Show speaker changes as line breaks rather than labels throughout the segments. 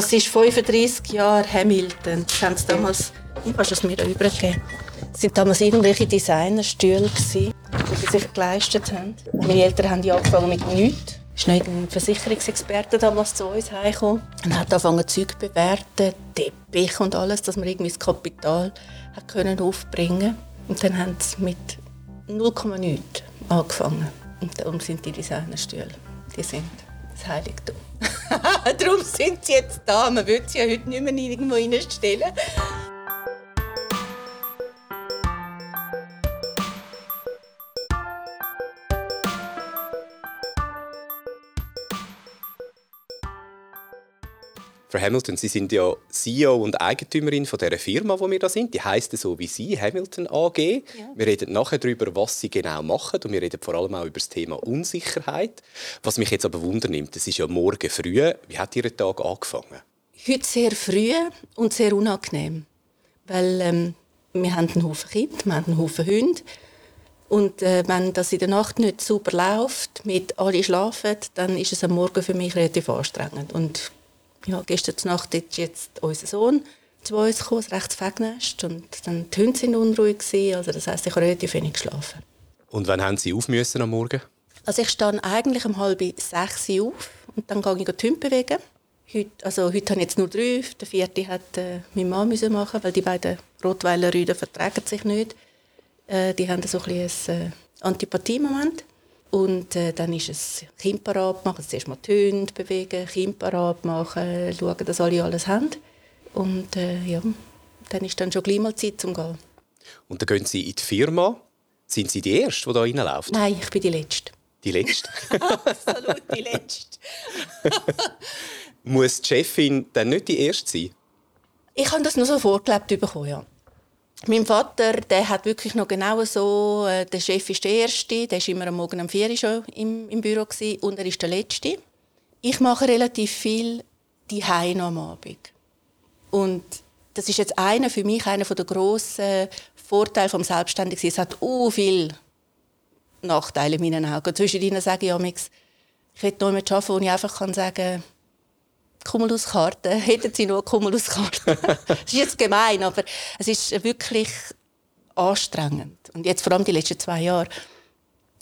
Das ist 35 Jahre Hamilton. Das haben sie damals, du es mir übergeben. Das sind damals irgendwelche Designerstühle, die sie sich geleistet haben. Meine Eltern haben ja angefangen mit nichts. Es ist noch ein Versicherungsexperte damals zu uns heimgekommen und hat angefangen Zeug bewerten, Teppich und alles, dass wir irgendwie das Kapital können aufbringen Und dann haben sie mit 0,9 angefangen. Und darum sind die Designerstühle, die sind das Heiligtum. darum sind sie jetzt da. Man würde sie ja heute nicht mehr irgendwo reinstellen.
Frau Hamilton, Sie sind ja CEO und Eigentümerin von der Firma, wo wir da sind. Die heißt so wie Sie, Hamilton AG. Ja. Wir reden nachher darüber, was Sie genau machen und wir reden vor allem auch über das Thema Unsicherheit. Was mich jetzt aber wundernimmt, es ist ja morgen früh. Wie hat Ihr Tag angefangen?
Heute sehr früh und sehr unangenehm, weil ähm, wir haben einen Haufen Kinder, wir haben einen Haufen Hunde. Und äh, wenn das in der Nacht nicht super läuft, mit alle schlafen, dann ist es am Morgen für mich relativ anstrengend. Und ja, gestern Nacht ist jetzt unser Sohn zu uns gekommen, ein rechtes Fegnest, und dann die Hunde sind unruhig gewesen, also das heisst, ich habe relativ wenig geschlafen.
Und wann haben Sie auf müssen am Morgen?
Also ich stehe eigentlich um halb sechs auf und dann gehe ich die Hunde bewegen. Heute, also heute habe ich jetzt nur drei, der vierte hat äh, meine Mann müssen machen, weil die beiden Rottweiler Rüden vertragen sich nicht. Äh, die haben so ein bisschen ein äh, Antipathie-Moment. Und äh, dann ist es Kind parat machen, zuerst mal die Hunde bewegen, Kind parat machen, schauen, dass alle alles haben. Und äh, ja, dann ist dann schon gleich mal Zeit zum Gehen.
Und dann gehen Sie in die Firma. Sind Sie die Erste, die da reinläuft?
Nein, ich bin die Letzte.
Die Letzte?
Absolut die Letzte.
Muss die Chefin dann nicht die Erste sein?
Ich habe das nur so vorgelebt bekommen, ja. Mein Vater, der hat wirklich noch genau so, äh, der Chef ist der Erste, der ist immer am Morgen um 4 Uhr schon im, im Büro gewesen, und er ist der Letzte. Ich mache relativ viel die noch am Abend. Und das ist jetzt einer für mich einer der grossen Vorteile vom Selbstständigen. Es hat so viele Nachteile in meinen Augen. Zwischen ihnen sage ich ich will noch jemanden arbeiten, wo ich einfach sagen kann, Cumuluskarte. Hätten Sie nur Cumuluskarte? das ist jetzt gemein, aber es ist wirklich anstrengend. Und jetzt vor allem die letzten zwei Jahre.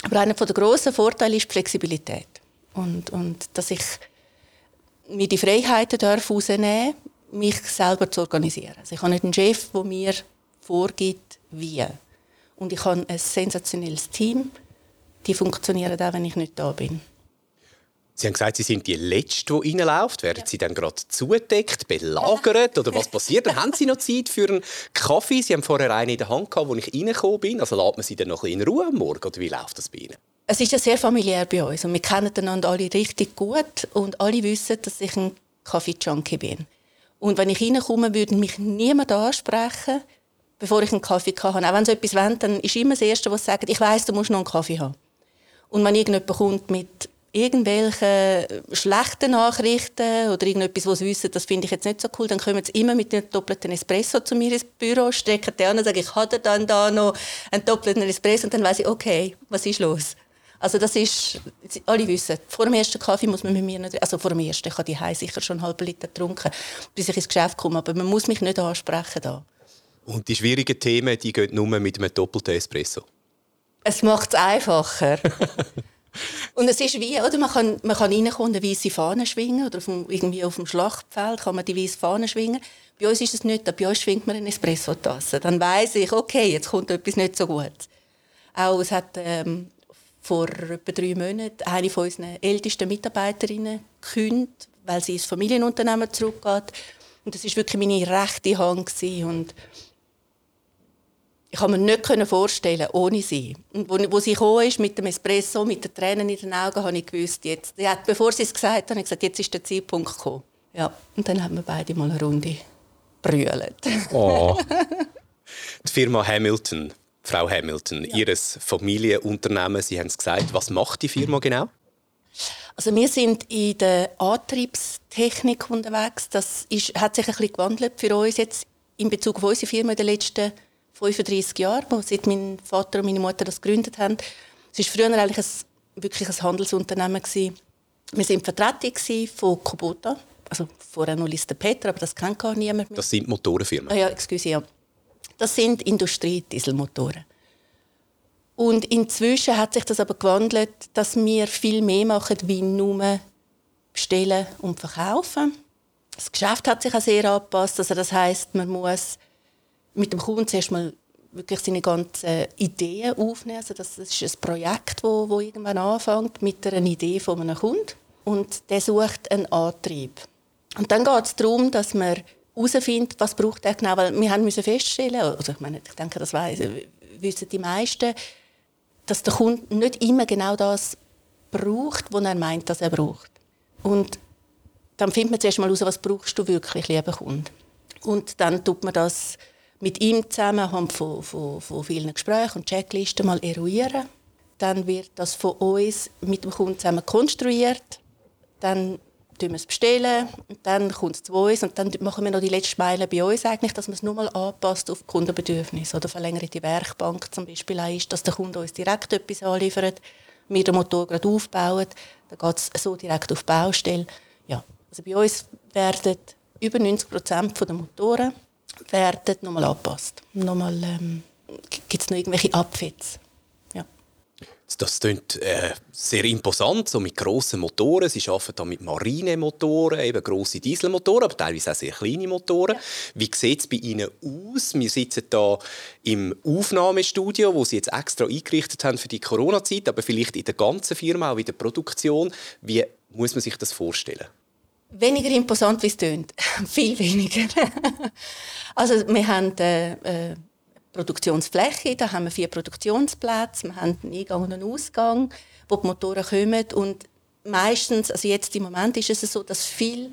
Aber einer der grossen Vorteile ist die Flexibilität. Und, und dass ich mir die Freiheiten darf rausnehmen mich selber zu organisieren. Also ich habe nicht einen Chef, der mir vorgibt, wie. Und ich habe ein sensationelles Team. Die funktionieren auch, wenn ich nicht da bin.
Sie haben gesagt, Sie sind die Letzte, die reinläuft. Werden ja. Sie dann gerade zudeckt, belagert oder was passiert? Dann haben Sie noch Zeit für einen Kaffee. Sie haben vorher einen in der Hand gehabt, wo ich reingekommen bin. Also lässt man Sie dann noch ein bisschen in Ruhe am Morgen oder wie läuft das bei Ihnen?
Es ist ja sehr familiär bei uns und wir kennen einander alle richtig gut und alle wissen, dass ich ein Kaffee-Junkie bin. Und wenn ich reinkomme, würde mich niemand ansprechen, bevor ich einen Kaffee habe. Auch wenn sie etwas wollen, dann ist immer das Erste, was sie sagen, ich weiss, du musst noch einen Kaffee haben. Und wenn irgendjemand kommt mit irgendwelche schlechten Nachrichten oder irgendetwas, was sie wissen, das finde ich jetzt nicht so cool, dann kommen sie immer mit einem doppelten Espresso zu mir ins Büro, strecken die an und sagen, ich habe dann da noch einen doppelten Espresso und dann weiß ich, okay, was ist los? Also das ist, alle wissen, vor dem ersten Kaffee muss man mit mir nicht, also vor dem ersten, ich habe die sicher schon einen halben Liter getrunken, bis ich ins Geschäft komme, aber man muss mich nicht ansprechen da.
Und die schwierigen Themen, die gehen nur mit einem doppelten Espresso?
Es macht es einfacher. Und es ist wie, oder man kann, man kann reinkommen und eine weiße Fahne schwingen oder auf dem, irgendwie auf dem Schlachtfeld kann man die weiße Fahne schwingen. Bei uns ist es nicht, bei uns schwingt man eine Espresso-Tasse. Dann weiß ich, okay, jetzt kommt etwas nicht so gut. Auch es hat ähm, vor etwa drei Monaten eine von unseren ältesten Mitarbeiterinnen gekündigt, weil sie ins Familienunternehmen zurückgeht. Und das war wirklich meine rechte Hand. Gewesen. Und ich kann mir nicht vorstellen, ohne sie. Und wo, wo sie kam, mit dem Espresso, mit den Tränen in den Augen, habe ich gewusst, jetzt, ja, bevor sie es gesagt hat, habe ich gesagt, jetzt ist der Zeitpunkt gekommen. Ja, und dann haben wir beide mal eine Runde brüllt.
Oh. Die Firma Hamilton, Frau Hamilton, ja. Ihr Familienunternehmen, Sie haben es gesagt. Was macht die Firma genau?
Also wir sind in der Antriebstechnik unterwegs. Das ist, hat sich ein bisschen gewandelt für uns jetzt in Bezug auf unsere Firma in den letzten 35 Jahre, seit mein Vater und meine Mutter das gegründet haben. Es war früher eigentlich ein, wirklich ein Handelsunternehmen. Gewesen. Wir waren Vertretung von Kubota. also vorher noch Liste Peter, aber das kennt gar niemand mehr.
Das sind Motorenfirmen?
Ah ja, excuse, ja. Das sind Industriedieselmotoren. Und inzwischen hat sich das aber gewandelt, dass wir viel mehr machen, wie nur bestellen und verkaufen. Das Geschäft hat sich auch sehr angepasst. Also das heißt, man muss mit dem Kunden zuerst mal wirklich seine ganzen Ideen aufnehmen. Also das ist ein Projekt, wo, wo irgendwann anfängt mit einer Idee von einem Kunden und der sucht einen Antrieb. Und dann geht es darum, dass man herausfindet, was braucht er genau, weil wir haben müssen feststellen, also ich meine, ich denke, das weiss, wissen die meisten, dass der Kunde nicht immer genau das braucht, was er meint, dass er braucht. Und dann findet man zuerst mal heraus, was brauchst du wirklich, lieber Kunde. Und dann tut man das mit ihm zusammen anhand von, von, von vielen Gesprächen und Checklisten mal eruieren. Dann wird das von uns mit dem Kunden zusammen konstruiert. Dann bestellen wir es bestellen und dann kommt es zu uns und dann machen wir noch die letzte Meile bei uns eigentlich, dass man es nur mal anpasst auf die Kundenbedürfnisse oder verlängerte Werkbank zum Beispiel auch ist, dass der Kunde uns direkt etwas anliefert, wir den Motor gerade aufbauen, dann geht es so direkt auf die Baustelle. Ja, also bei uns werden über 90 Prozent der Motoren werden nochmal angepasst. Nochmal ähm, gibt es noch irgendwelche Abfits. Ja.
Das klingt äh, sehr imposant, so mit grossen Motoren. Sie arbeiten da mit Marinemotoren, eben grosse Dieselmotoren, aber teilweise auch sehr kleine Motoren. Ja. Wie sieht es bei Ihnen aus? Wir sitzen hier im Aufnahmestudio, wo Sie jetzt extra eingerichtet haben für die Corona-Zeit, aber vielleicht in der ganzen Firma, auch in der Produktion. Wie muss man sich das vorstellen?
Weniger imposant, wie es tönt. Viel weniger. also wir haben eine äh, Produktionsfläche, da haben wir vier Produktionsplätze, wir haben einen Eingang und einen Ausgang, wo die Motoren kommen und meistens, also jetzt im Moment ist es so, dass viele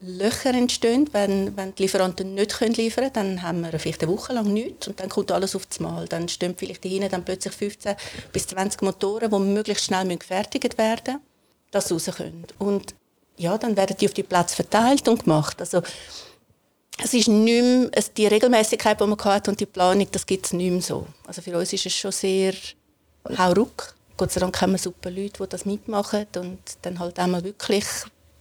Löcher entstehen, wenn, wenn die Lieferanten nicht liefern können, dann haben wir vielleicht eine Woche lang nichts und dann kommt alles auf das Mal. Dann stehen vielleicht dahinter dann plötzlich 15 bis 20 Motoren, die möglichst schnell gefertigt werden müssen, dass raus können. Und ja, dann werden die auf die Plätze verteilt und gemacht. Also, es ist nicht mehr, es, die Regelmäßigkeit, die man hat und die Planung, das gibt es nicht mehr so. Also für uns ist es schon sehr hauruck. Gott sei Dank haben wir super Leute, die das mitmachen und dann halt einmal wirklich,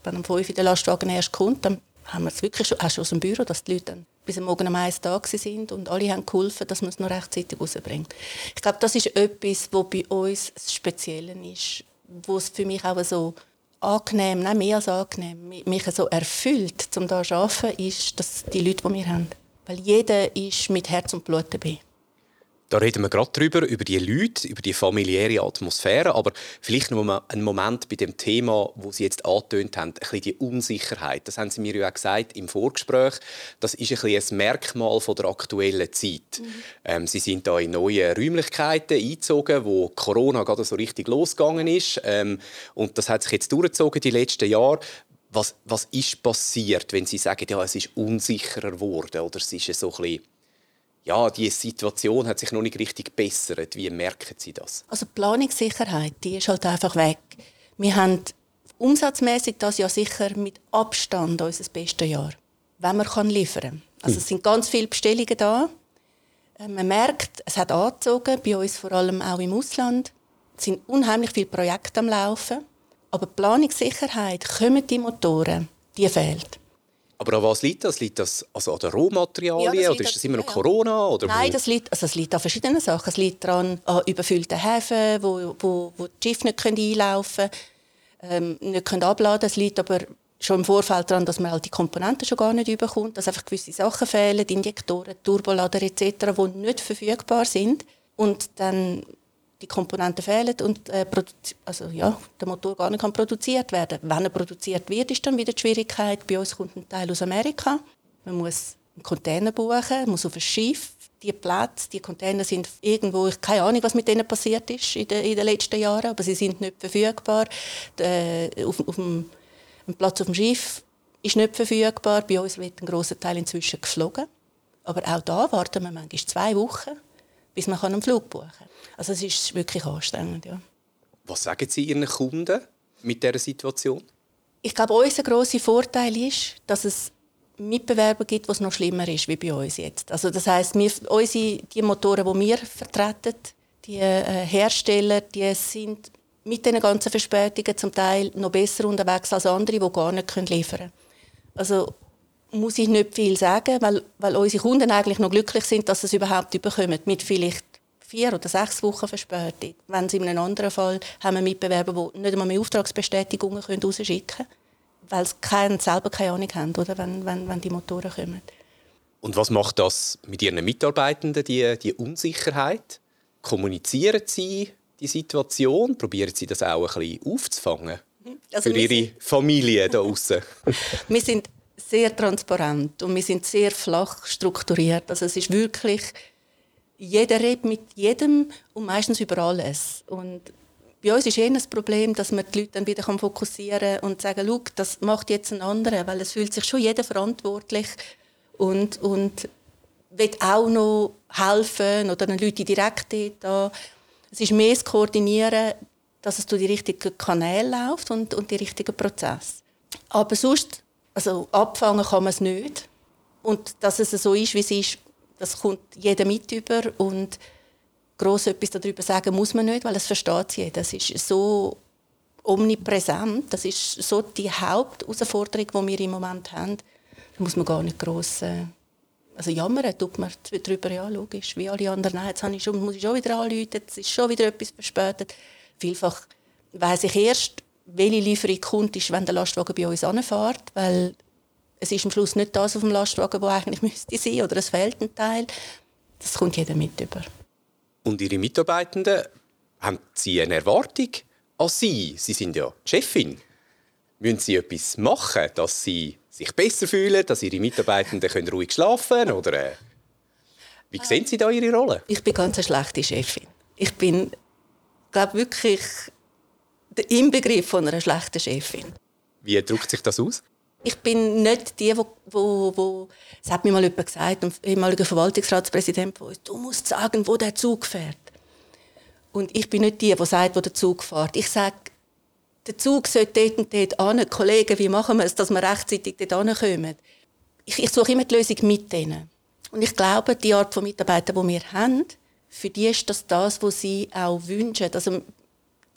wenn am 5 der Lastwagen erst kommt, dann haben wir es wirklich schon, auch schon aus dem Büro, dass die Leute dann bis am Morgen am 1 da sind und alle haben geholfen, dass man es noch rechtzeitig rausbringt. Ich glaube, das ist etwas, was bei uns das Spezielle ist, wo es für mich auch so angenehm, nein, mehr als angenehm, mich so erfüllt, um hier zu arbeiten, ist dass die Leute, die wir haben. Weil jeder ist mit Herz und Blut dabei.
Da reden wir gerade drüber, über die Leute, über die familiäre Atmosphäre, aber vielleicht noch mal einen Moment bei dem Thema, wo Sie jetzt angetönt haben, ein bisschen die Unsicherheit. Das haben Sie mir ja auch gesagt im Vorgespräch. Das ist ein, bisschen ein Merkmal von der aktuellen Zeit. Mhm. Ähm, Sie sind da in neue Räumlichkeiten eingezogen, wo Corona gerade so richtig losgegangen ist. Ähm, und das hat sich jetzt durchgezogen die letzten Jahre. Was, was ist passiert, wenn Sie sagen, ja, es ist unsicherer geworden oder es ist so ein bisschen ja, die Situation hat sich noch nicht richtig gebessert. Wie merken Sie das?
Also die Planungssicherheit, die ist halt einfach weg. Wir haben umsatzmäßig das Jahr sicher mit Abstand unser bestes Jahr, wenn man kann liefern kann. Also es sind ganz viele Bestellungen da. Äh, man merkt, es hat angezogen, bei uns vor allem auch im Ausland. Es sind unheimlich viele Projekte am Laufen. Aber die Planungssicherheit, kommen die Motoren, die fehlt.
Aber an was liegt das? Liegt das also an den Rohmaterialien ja, oder ist das immer noch Corona? Oder
Nein, das liegt, also es liegt an verschiedenen Sachen. Es liegt daran, an überfüllten Häfen, wo, wo, wo die Schiffe nicht einlaufen können, ähm, nicht können abladen können. Es liegt aber schon im Vorfeld daran, dass man halt die Komponenten schon gar nicht überkommt, dass einfach gewisse Sachen fehlen, Injektoren, Turbolader etc., die nicht verfügbar sind. Und dann die Komponenten fehlen und äh, also, ja, der Motor gar nicht kann produziert werden Wenn er produziert wird, ist dann wieder die Schwierigkeit. Bei uns kommt ein Teil aus Amerika. Man muss einen Container buchen, muss auf ein Schiff. Die Plätze, die Container sind irgendwo, ich keine Ahnung, was mit denen passiert ist in den, in den letzten Jahren, aber sie sind nicht verfügbar. Äh, auf, auf dem, ein Platz auf dem Schiff ist nicht verfügbar. Bei uns wird ein grosser Teil inzwischen geflogen. Aber auch da warten wir manchmal zwei Wochen, bis man einen Flug buchen kann. Also es ist wirklich anstrengend, ja.
Was sagen Sie Ihren Kunden mit dieser Situation?
Ich glaube, unser grosser Vorteil ist, dass es Mitbewerber gibt, was noch schlimmer ist wie bei uns jetzt. Also das heißt, wir, unsere, die Motoren, die wir vertreten, die äh, Hersteller, die sind mit den ganzen Verspätungen zum Teil noch besser unterwegs als andere, die gar nicht liefern können. Also muss ich nicht viel sagen, weil, weil unsere Kunden eigentlich noch glücklich sind, dass sie es überhaupt überkommen, mit vielleicht vier oder sechs Wochen Verspätung. Wenn sie in einem anderen Fall haben wir Mitbewerber, die nicht einmal mehr Auftragsbestätigungen rausschicken können, weil sie kein, selber keine Ahnung haben, oder, wenn, wenn, wenn die Motoren kommen.
Und was macht das mit Ihren Mitarbeitenden, die, die Unsicherheit? Kommunizieren Sie die Situation? Probieren Sie das auch ein bisschen aufzufangen? Also für Ihre Familie da draußen?
wir sind sehr transparent und wir sind sehr flach strukturiert. Also es ist wirklich, jeder redet mit jedem und meistens über alles. Und bei uns ist eher das Problem, dass man die Leute dann wieder fokussieren kann und sagen, Schau, das macht jetzt ein anderer, weil es fühlt sich schon jeder verantwortlich und, und will auch noch helfen oder den Leuten direkt da. Es ist mehr das Koordinieren, dass es durch die richtigen Kanäle läuft und, und die richtigen Prozesse. Aber sonst also abfangen kann man es nicht. Und dass es so ist, wie es ist, das kommt jeder mit über. Und gross etwas darüber sagen muss man nicht, weil es versteht jeder. Das ist so omnipräsent. Das ist so die Hauptausforderung, die wir im Moment haben. Da muss man gar nicht gross äh, also jammern tut man darüber, ja, logisch, wie alle anderen. Nein, jetzt habe ich schon, muss ich schon wieder anrufen, jetzt ist schon wieder etwas verspätet. Vielfach weiss ich erst, welche Lieferung kommt, ist, wenn der Lastwagen bei uns anfährt, weil es ist am Schluss nicht das auf dem Lastwagen, wo eigentlich müsste sein, oder es fehlt ein Teil. Das kommt jeder mit über.
Und Ihre Mitarbeitenden, haben Sie eine Erwartung an Sie? Sie sind ja die Chefin. Müssen Sie etwas machen, dass Sie sich besser fühlen, dass Ihre Mitarbeitenden können ruhig schlafen können? Oder äh, wie sehen Sie da Ihre Rolle?
Ich bin ganz eine schlechte Chefin. Ich bin, glaube wirklich der Inbegriff von einer schlechten Chefin.
Wie drückt sich das aus?
Ich bin nicht die, wo, wo, wo es hat mir mal jemand gesagt, ein ehemaliger Verwaltungsratspräsident von uns, du musst sagen, wo der Zug fährt. Und ich bin nicht die, die sagt, wo der Zug fährt. Ich sage, der Zug sollte dort und dort an. Kollegen, wie machen wir es, dass wir rechtzeitig dort ankommen? Ich, ich suche immer die Lösung mit denen. Und ich glaube, die Art von Mitarbeitern, die wir haben, für die ist das das, was sie auch wünschen. Also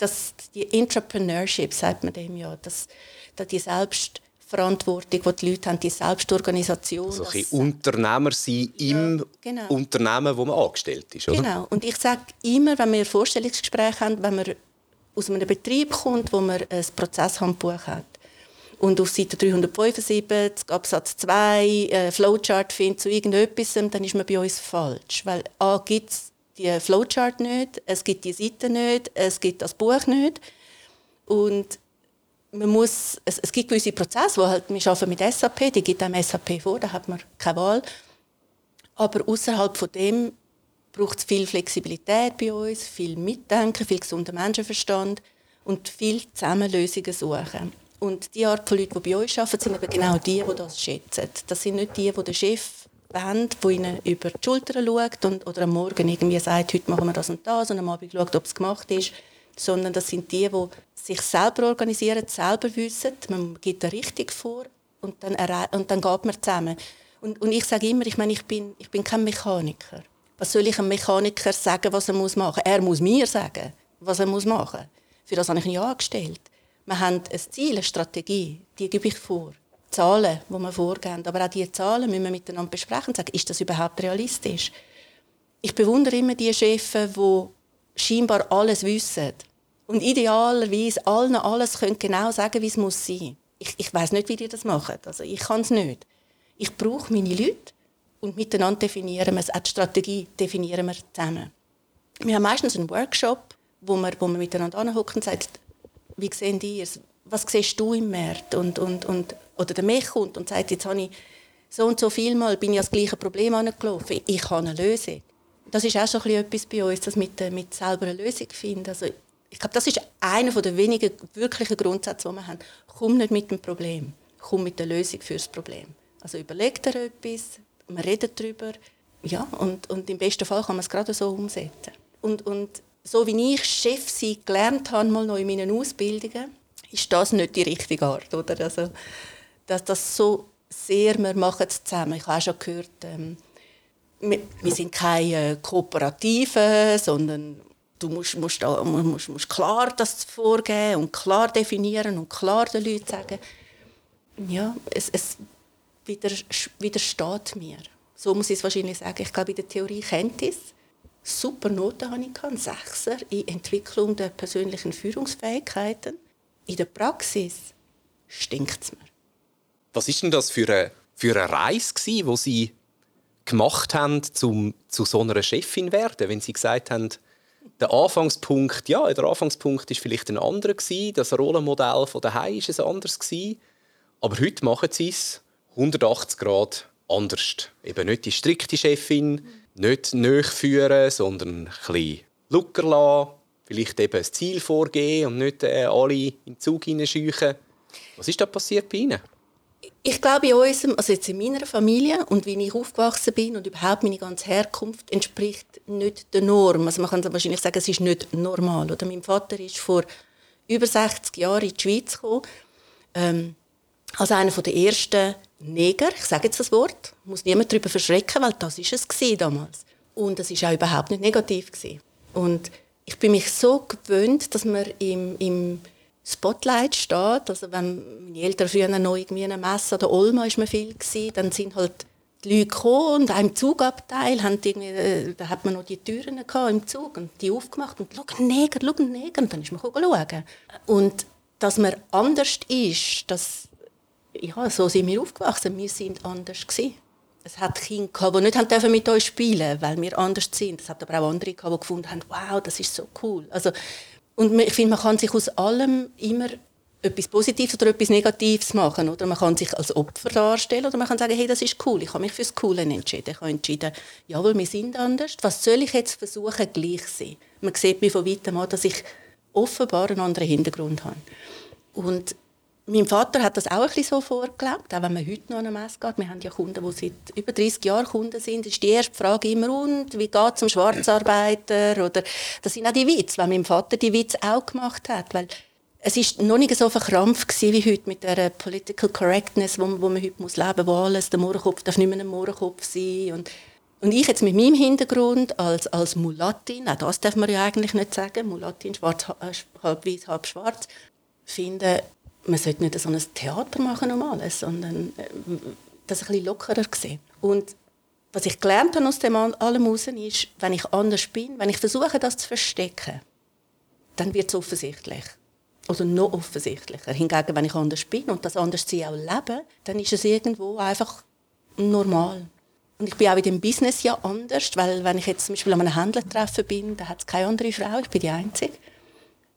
das, die Entrepreneurship, sagt man dem ja, dass, dass die Selbstverantwortung, die die Leute haben, die Selbstorganisation.
Also ein Unternehmer sein im ja, genau. Unternehmen, wo man angestellt ist, oder?
Genau. Und ich sage immer, wenn wir Vorstellungsgespräche haben, wenn man aus einem Betrieb kommt, wo man ein Prozesshandbuch hat, und auf Seite 375 Absatz 2 äh, Flowchart findet zu irgendetwas, dann ist man bei uns falsch. Weil A gibt es die Flowchart nicht, es gibt die Seite nicht, es gibt das Buch nicht. Und man muss, es, es gibt gewisse Prozesse, wo halt, wir arbeiten mit SAP, die gibt einem SAP vor, da hat man keine Wahl. Aber außerhalb von dem braucht es viel Flexibilität bei uns, viel Mitdenken, viel gesunden Menschenverstand und viel Zusammenlösungen suchen. Und die Art von Leuten, die bei uns arbeiten, sind eben genau die, die das schätzen. Das sind nicht die, die der Chef Band, wo ihnen über die Schulter schaut und, oder am Morgen irgendwie sagt, heute machen wir das und das und am Abend schaut, ob es gemacht ist. Sondern das sind die, die sich selber organisieren, selber wissen, man gibt eine Richtung vor und dann, und dann geht man zusammen. Und, und ich sage immer, ich meine, ich bin, ich bin kein Mechaniker. Was soll ich einem Mechaniker sagen, was er muss machen? Er muss mir sagen, was er muss machen muss. Für das habe ich ihn angestellt. Wir haben ein Ziel, eine Strategie, die gebe ich vor. Zahlen, die wir vorgeben. Aber auch diese Zahlen müssen wir miteinander besprechen und sagen, ist das überhaupt realistisch? Ich bewundere immer die Chefs, die scheinbar alles wissen. Und idealerweise allen alles können genau sagen, wie es muss sein. Ich, ich weiß nicht, wie die das machen. Also ich kann es nicht. Ich brauche meine Leute und miteinander definieren wir es. Auch die Strategie definieren wir zusammen. Wir haben meistens einen Workshop, wo wir, wo wir miteinander anhocken und sagen, wie sehen die es? Was siehst du im März? Und, und, und oder der mich kommt und sagt, jetzt habe ich so und so viel Mal bin ich das gleiche Problem angelaufen. Ich habe eine Lösung. Das ist auch schon etwas bei uns, das mit, äh, mit selber eine Lösung finden. Also ich glaube, das ist einer der wenigen wirklichen Grundsätze, die wir haben. Komm nicht mit dem Problem, komm mit der Lösung für das Problem. Also überleg dir etwas, wir reden darüber, ja, und, und im besten Fall kann man es gerade so umsetzen. Und, und so wie ich Chef sein gelernt habe, mal noch in meinen Ausbildungen, ist das nicht die richtige Art, oder? Also, dass das so sehr, wir machen es zusammen. Ich habe auch schon gehört, ähm, wir, wir, sind keine Kooperativen, sondern du musst, musst, musst, musst klar das vorgeben und klar definieren und klar den Leuten sagen, ja, es, es widersteht mir. So muss ich es wahrscheinlich sagen. Ich glaube, in der Theorie kennt es. Super Noten hatte ich, einen Sechser in Entwicklung der persönlichen Führungsfähigkeiten. In der Praxis stinkt es mir.
Was ist denn das für eine, für eine Reise, die Sie gemacht haben, um zu so einer Chefin werden, wenn Sie gesagt haben, der Anfangspunkt, ja, der Anfangspunkt ist vielleicht ein anderer gewesen, das Rollenmodell von daheim ist ein anderes gewesen, aber heute machen Sie es 180 Grad anders. Eben nicht die strikte Chefin, nicht führen, sondern ein bisschen locker lassen, vielleicht eben ein Ziel vorgeben und nicht äh, alle in den Zug hineinscheuchen. Was ist da passiert bei Ihnen?
Ich glaube, in unserem, also jetzt in meiner Familie und wie ich aufgewachsen bin und überhaupt meine ganze Herkunft entspricht nicht der Norm. Also man kann wahrscheinlich sagen, es ist nicht normal. Oder mein Vater ist vor über 60 Jahren in die Schweiz gekommen, ähm, als einer der ersten Neger, ich sage jetzt das Wort, muss niemand darüber verschrecken, weil das ist es damals. Und es ist auch überhaupt nicht negativ gewesen. Und ich bin mich so gewöhnt, dass man im, im Spotlight steht. Also wenn meine Eltern früher noch irgendwie eine Messe oder Olma ist mir viel gewesen, dann sind halt die Leute gekommen und auch im Zugabteil haben äh, da hat man noch die Türen im Zug und die aufgemacht und «Schau, Neger, schau, Neger!» und dann ist man schauen. Und dass man anders ist, das, ja, so sind wir aufgewachsen, wir sind anders gewesen. Es hat Kinder gehabt, die nicht mit uns spielen durften, weil wir anders sind. Es hat aber auch andere gehabt, die gefunden haben, wow, das ist so cool. Also und ich finde, man kann sich aus allem immer etwas Positives oder etwas Negatives machen. Oder man kann sich als Opfer darstellen oder man kann sagen, hey, das ist cool, ich habe mich fürs Coole entschieden. Ich habe entschieden, jawohl, wir sind anders. Was soll ich jetzt versuchen, gleich zu sein? Man sieht mir von weitem an, dass ich offenbar einen anderen Hintergrund habe. Und mein Vater hat das auch ein so vorgelebt, auch wenn man heute noch an eine Messe geht. Wir haben ja Kunden, die seit über 30 Jahren Kunden sind. Das ist die erste Frage immer, und wie geht es um Schwarzarbeiter? Oder, das sind auch die Witze, weil mein Vater die Witze auch gemacht hat. Weil es ist noch nicht so verkrampft wie heute mit der Political Correctness, wo, wo man heute muss leben muss, wo alles, der Mohrenkopf darf nicht mehr ein Mohrenkopf sein. Und, und ich jetzt mit meinem Hintergrund als, als Mulattin, auch das darf man ja eigentlich nicht sagen, Mulattin, schwarz, äh, halb weiß, halb schwarz, finde, man sollte nicht so ein Theater machen um alles, sondern äh, das ein bisschen lockerer sehen. Und was ich gelernt habe aus dem allem raus, ist, wenn ich anders bin, wenn ich versuche, das zu verstecken, dann wird es offensichtlich. Oder noch offensichtlicher. Hingegen, wenn ich anders bin und das anders sie auch lebe, dann ist es irgendwo einfach normal. Und ich bin auch in dem Business ja anders, weil wenn ich jetzt zum Beispiel an einem Händlertreffen bin, da hat es keine andere Frau, ich bin die Einzige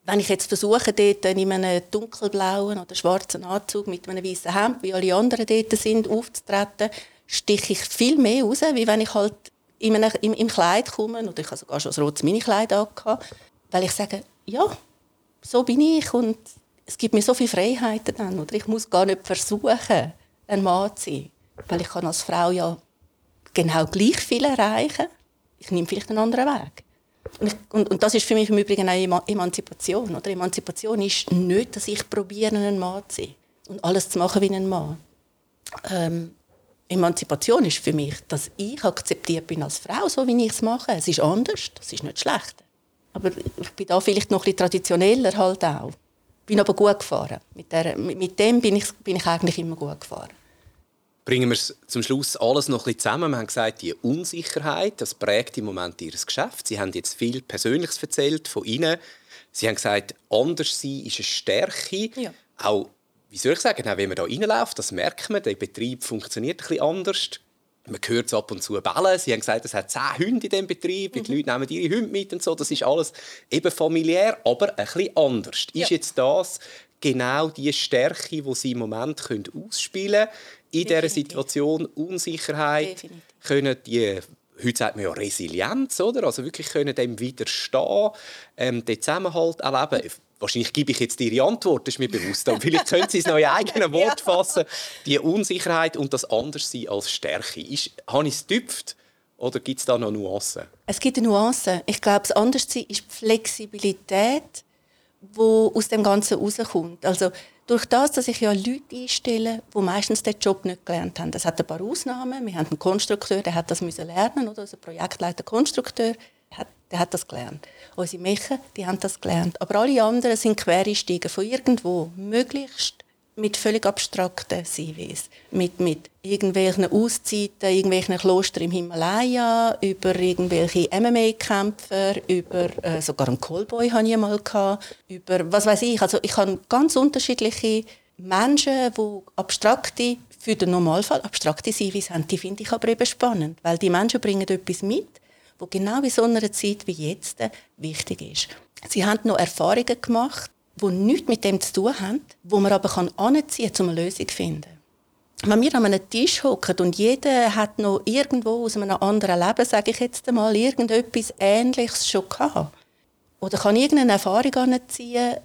wenn ich jetzt versuche, dort in einem dunkelblauen oder schwarzen Anzug mit einem weißen Hemd, wie alle anderen dort sind, aufzutreten, stiche ich viel mehr raus, wie wenn ich halt in einem, im, im Kleid komme, oder ich habe sogar schon ein rotes Minikleid angehabt, weil ich sage, ja, so bin ich und es gibt mir so viele Freiheiten dann, oder ich muss gar nicht versuchen, ein Mann zu sein, weil ich kann als Frau ja genau gleich viel erreichen. Ich nehme vielleicht einen anderen Weg. Und, und, das ist für mich im Übrigen auch Emanzipation. Oder? Emanzipation ist nicht, dass ich probiere, ein Mann zu sein und alles zu machen wie ein Mann. Ähm, Emanzipation ist für mich, dass ich akzeptiert bin als Frau, so wie ich es mache. Es ist anders, das ist nicht schlecht. Aber ich bin da vielleicht noch ein traditioneller halt auch. Bin aber gut gefahren. Mit, der, mit dem bin ich, bin ich eigentlich immer gut gefahren.
Bringen wir es zum Schluss alles noch ein bisschen zusammen. Wir haben gesagt, die Unsicherheit, das prägt im Moment Ihr Geschäft. Sie haben jetzt viel Persönliches erzählt von Ihnen. Sie haben gesagt, anders sein ist eine Stärke. Ja. Auch, wie soll ich sagen, auch wenn man da reinläuft, das merkt man, der Betrieb funktioniert ein bisschen anders. Man hört es ab und zu bellen. Sie haben gesagt, es hat zehn Hunde in diesem Betrieb. Mhm. Die Leute nehmen ihre Hunde mit und so. Das ist alles eben familiär, aber ein bisschen anders. Ja. Ist jetzt das genau die Stärke, die Sie im Moment ausspielen können? In dieser Situation Unsicherheit Definitiv. können die heute sagt man ja Resilienz, oder? Also wirklich können dem widerstehen, ähm, den Zusammenhalt erleben. Wahrscheinlich gebe ich jetzt Ihre Antwort, das ist mir bewusst. Aber vielleicht können Sie es noch in eigenen Wort fassen. Die Unsicherheit und das Anderssein als Stärke. Ist, habe ich es getüpft oder gibt es da noch Nuancen?
Es gibt Nuancen. Ich glaube, das Anderssein ist die Flexibilität, die aus dem Ganzen herauskommt. Also durch das, dass ich ja Leute einstelle, die meistens den Job nicht gelernt haben. Es hat ein paar Ausnahmen. Wir haben einen Konstrukteur, der hat das müssen lernen, oder? Also Projektleiter Konstrukteur. hat, der hat das gelernt. Unsere Mächen, die haben das gelernt. Aber alle anderen sind Quereinsteiger von irgendwo, möglichst mit völlig abstrakten CVs. Mit, mit irgendwelchen Auszeiten, irgendwelchen Kloster im Himalaya, über irgendwelche MMA-Kämpfer, über äh, sogar einen Callboy hatte ich mal gehabt, über was weiß ich. Also ich habe ganz unterschiedliche Menschen, die abstrakte, für den Normalfall abstrakte CVs haben. Die finde ich aber eben spannend, weil die Menschen bringen etwas mit, wo genau in so einer Zeit wie jetzt wichtig ist. Sie haben noch Erfahrungen gemacht, die nichts mit dem zu tun haben, wo man aber anziehen kann, um eine Lösung zu finden. Wenn wir an einem Tisch hocken und jeder hat noch irgendwo aus einem anderen Leben, sage ich jetzt einmal, irgendetwas Ähnliches schon gehabt. Oder kann irgendeine Erfahrung anziehen,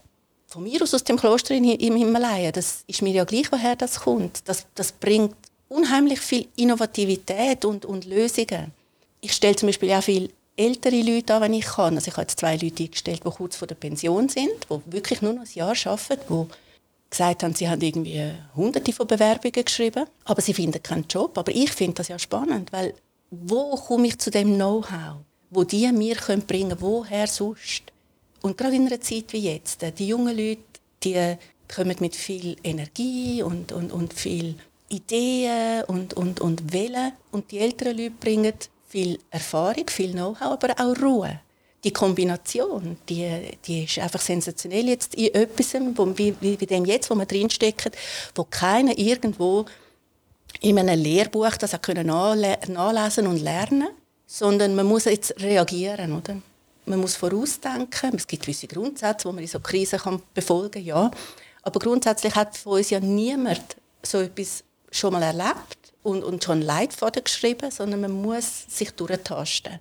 von mir aus aus dem Kloster im Himalaya. Das ist mir ja gleich, woher das kommt. Das, das bringt unheimlich viel Innovativität und, und Lösungen. Ich stelle zum Beispiel auch viel ältere Leute an, wenn ich kann. Also ich habe jetzt zwei Leute eingestellt, die kurz vor der Pension sind, die wirklich nur noch ein Jahr arbeiten, die gesagt haben, sie haben irgendwie hunderte von Bewerbungen geschrieben, aber sie finden keinen Job. Aber ich finde das ja spannend, weil wo komme ich zu dem Know-how, wo die mir können bringen können, woher sonst? Und gerade in einer Zeit wie jetzt, die jungen Leute, die kommen mit viel Energie und, und, und viel Ideen und, und, und Willen und die älteren Leute bringen viel Erfahrung, viel Know-how, aber auch Ruhe. Die Kombination, die, die ist einfach sensationell jetzt in etwas, wo, wie, wie dem jetzt, wo wir drinstecken, wo keiner irgendwo in einem Lehrbuch das auch können nachlesen und lernen, sondern man muss jetzt reagieren, oder? Man muss vorausdenken. Es gibt gewisse Grundsätze, die man in so Krisen kann befolgen, ja. Aber grundsätzlich hat von uns ja niemand so etwas schon mal erlebt und, und schon Leitfaden geschrieben, sondern man muss sich durchtasten.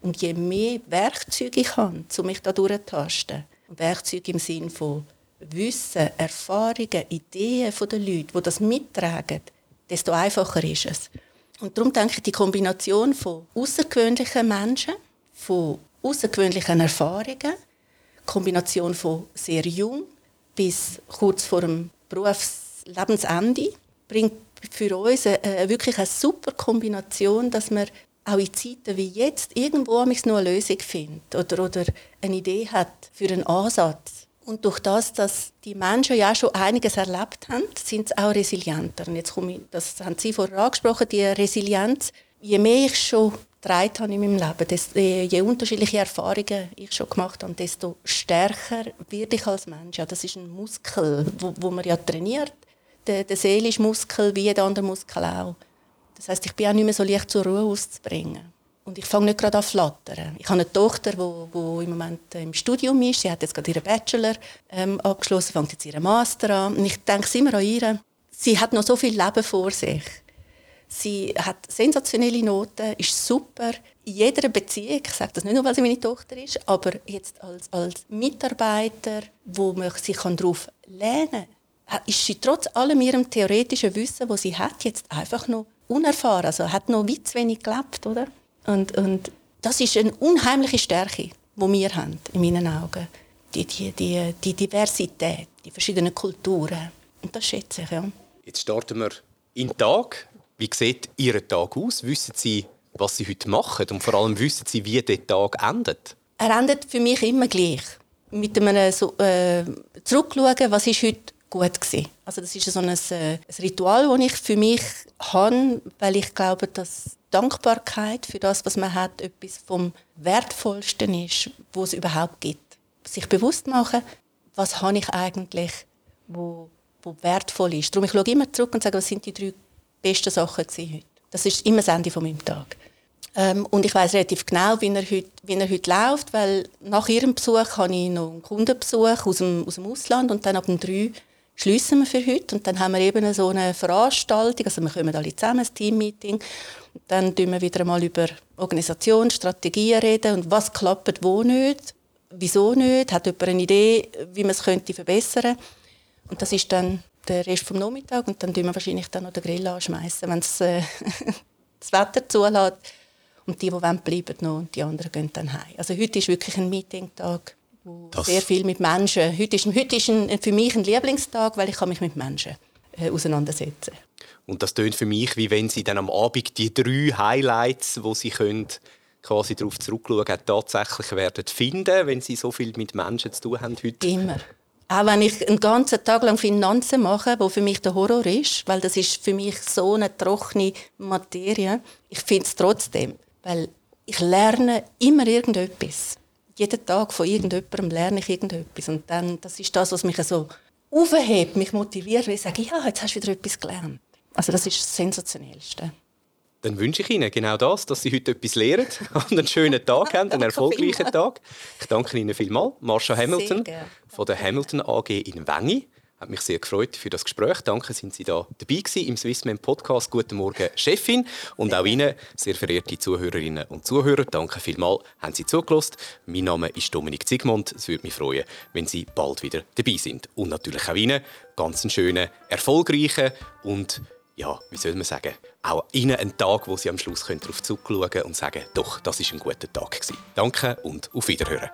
Und je mehr Werkzeuge ich habe, um mich da durchzutasten, Werkzeuge im Sinne von Wissen, Erfahrungen, Ideen der Leute, die das mittragen, desto einfacher ist es. Und darum denke ich, die Kombination von außergewöhnlichen Menschen, von außergewöhnlichen Erfahrungen, Kombination von sehr jung bis kurz vor dem Berufslebensende, bringt für uns eine, wirklich eine super Kombination, dass man auch in Zeiten wie jetzt irgendwo noch eine Lösung findet oder, oder eine Idee hat für einen Ansatz. Und durch das, dass die Menschen ja schon einiges erlebt haben, sind sie auch resilienter. Und jetzt komme ich, das haben Sie vorher angesprochen, die Resilienz. Je mehr ich schon getragen habe in meinem Leben, desto, je unterschiedliche Erfahrungen ich schon gemacht habe, desto stärker werde ich als Mensch. Ja, das ist ein Muskel, wo, wo man ja trainiert der, der seelische Muskel wie jeder andere Muskel auch. Das heißt, ich bin auch nicht mehr so leicht zur Ruhe auszubringen. Und ich fange nicht gerade an flattern. Ich habe eine Tochter, die, im Moment im Studium ist. Sie hat jetzt gerade ihren Bachelor ähm, abgeschlossen, fängt jetzt ihren Master an. Und ich denke immer an ihr. Sie hat noch so viel Leben vor sich. Sie hat sensationelle Noten, ist super in jeder Beziehung. Ich sage das nicht nur, weil sie meine Tochter ist, aber jetzt als, als Mitarbeiter, wo man sich darauf lernen kann ist sie trotz allem ihrem theoretischen Wissen, das sie hat, jetzt einfach noch unerfahren. Also hat noch weit zu wenig gelebt, oder? Und, und das ist eine unheimliche Stärke, die wir haben, in meinen Augen. Die, die, die, die Diversität, die verschiedenen Kulturen. Und das schätze ich, ja.
Jetzt starten wir in den Tag. Wie sieht Ihr Tag aus? Wissen Sie, was Sie heute machen? Und vor allem wissen Sie, wie der Tag endet?
Er endet für mich immer gleich. Mit einem so, äh, Zurückschauen, was ist heute gut gewesen. Also das ist so ein, äh, ein Ritual, das ich für mich habe, weil ich glaube, dass Dankbarkeit für das, was man hat, etwas vom Wertvollsten ist, was es überhaupt gibt. Sich bewusst machen, was habe ich eigentlich, wo, wo wertvoll ist. Darum ich schaue immer zurück und sage, was sind die drei besten Sachen heute. Das ist immer das Ende von meinem Tag. Ähm, und ich weiß relativ genau, wie er, heute, wie er heute läuft, weil nach ihrem Besuch habe ich noch einen Kundenbesuch aus dem, aus dem Ausland und dann ab dem drei schließen wir für heute. Und dann haben wir eben so eine Veranstaltung, also wir kommen alle zusammen, ein Teammeeting. Und dann reden wir wieder mal über Organisation, Strategien reden und was klappt wo nicht, wieso nicht, hat jemand eine Idee, wie man es könnte verbessern? Und das ist dann der Rest vom Nachmittag und dann tun wir wahrscheinlich dann noch den Grill anschmeißen, wenn es äh, das Wetter zulässt. Und die, die wollen, bleiben noch und die anderen gehen dann heim. Also heute ist wirklich ein Meetingtag das sehr viel mit Menschen. Heute ist, heute ist ein, für mich ein Lieblingstag, weil ich kann mich mit Menschen äh, auseinandersetzen
Und das tönt für mich, wie wenn Sie dann am Abend die drei Highlights, wo Sie können quasi darauf zurückschauen, tatsächlich werden finden, wenn Sie so viel mit Menschen zu tun haben heute?
Immer. Auch wenn ich einen ganzen Tag lang Finanzen mache, wo für mich der Horror ist, weil das ist für mich so eine trockene Materie, ich finde es trotzdem, weil ich lerne immer irgendetwas. Jeden Tag von irgendjemandem lerne ich irgendetwas und dann, das ist das, was mich so aufhebt, mich motiviert, weil ich sage, ja, jetzt hast du wieder etwas gelernt. Also das ist das Sensationellste.
Dann wünsche ich Ihnen genau das, dass Sie heute etwas lernen und einen schönen Tag haben, einen erfolgreichen Tag. Ich danke Ihnen vielmals, Marsha Hamilton von der Hamilton AG in Wengi. Hat mich sehr gefreut für das Gespräch. Danke, sind Sie da dabei gewesen im Swissman Podcast. Guten Morgen, Chefin. Und auch Ihnen, sehr verehrte Zuhörerinnen und Zuhörer, danke vielmals, haben Sie zugelassen. Mein Name ist Dominik Zigmund. Es würde mich freuen, wenn Sie bald wieder dabei sind. Und natürlich auch Ihnen ganz einen schönen, erfolgreichen und ja, wie soll man sagen, auch Ihnen einen Tag, wo Sie am Schluss darauf zurückschauen können und sagen, doch, das ist ein guter Tag gewesen. Danke und auf Wiederhören.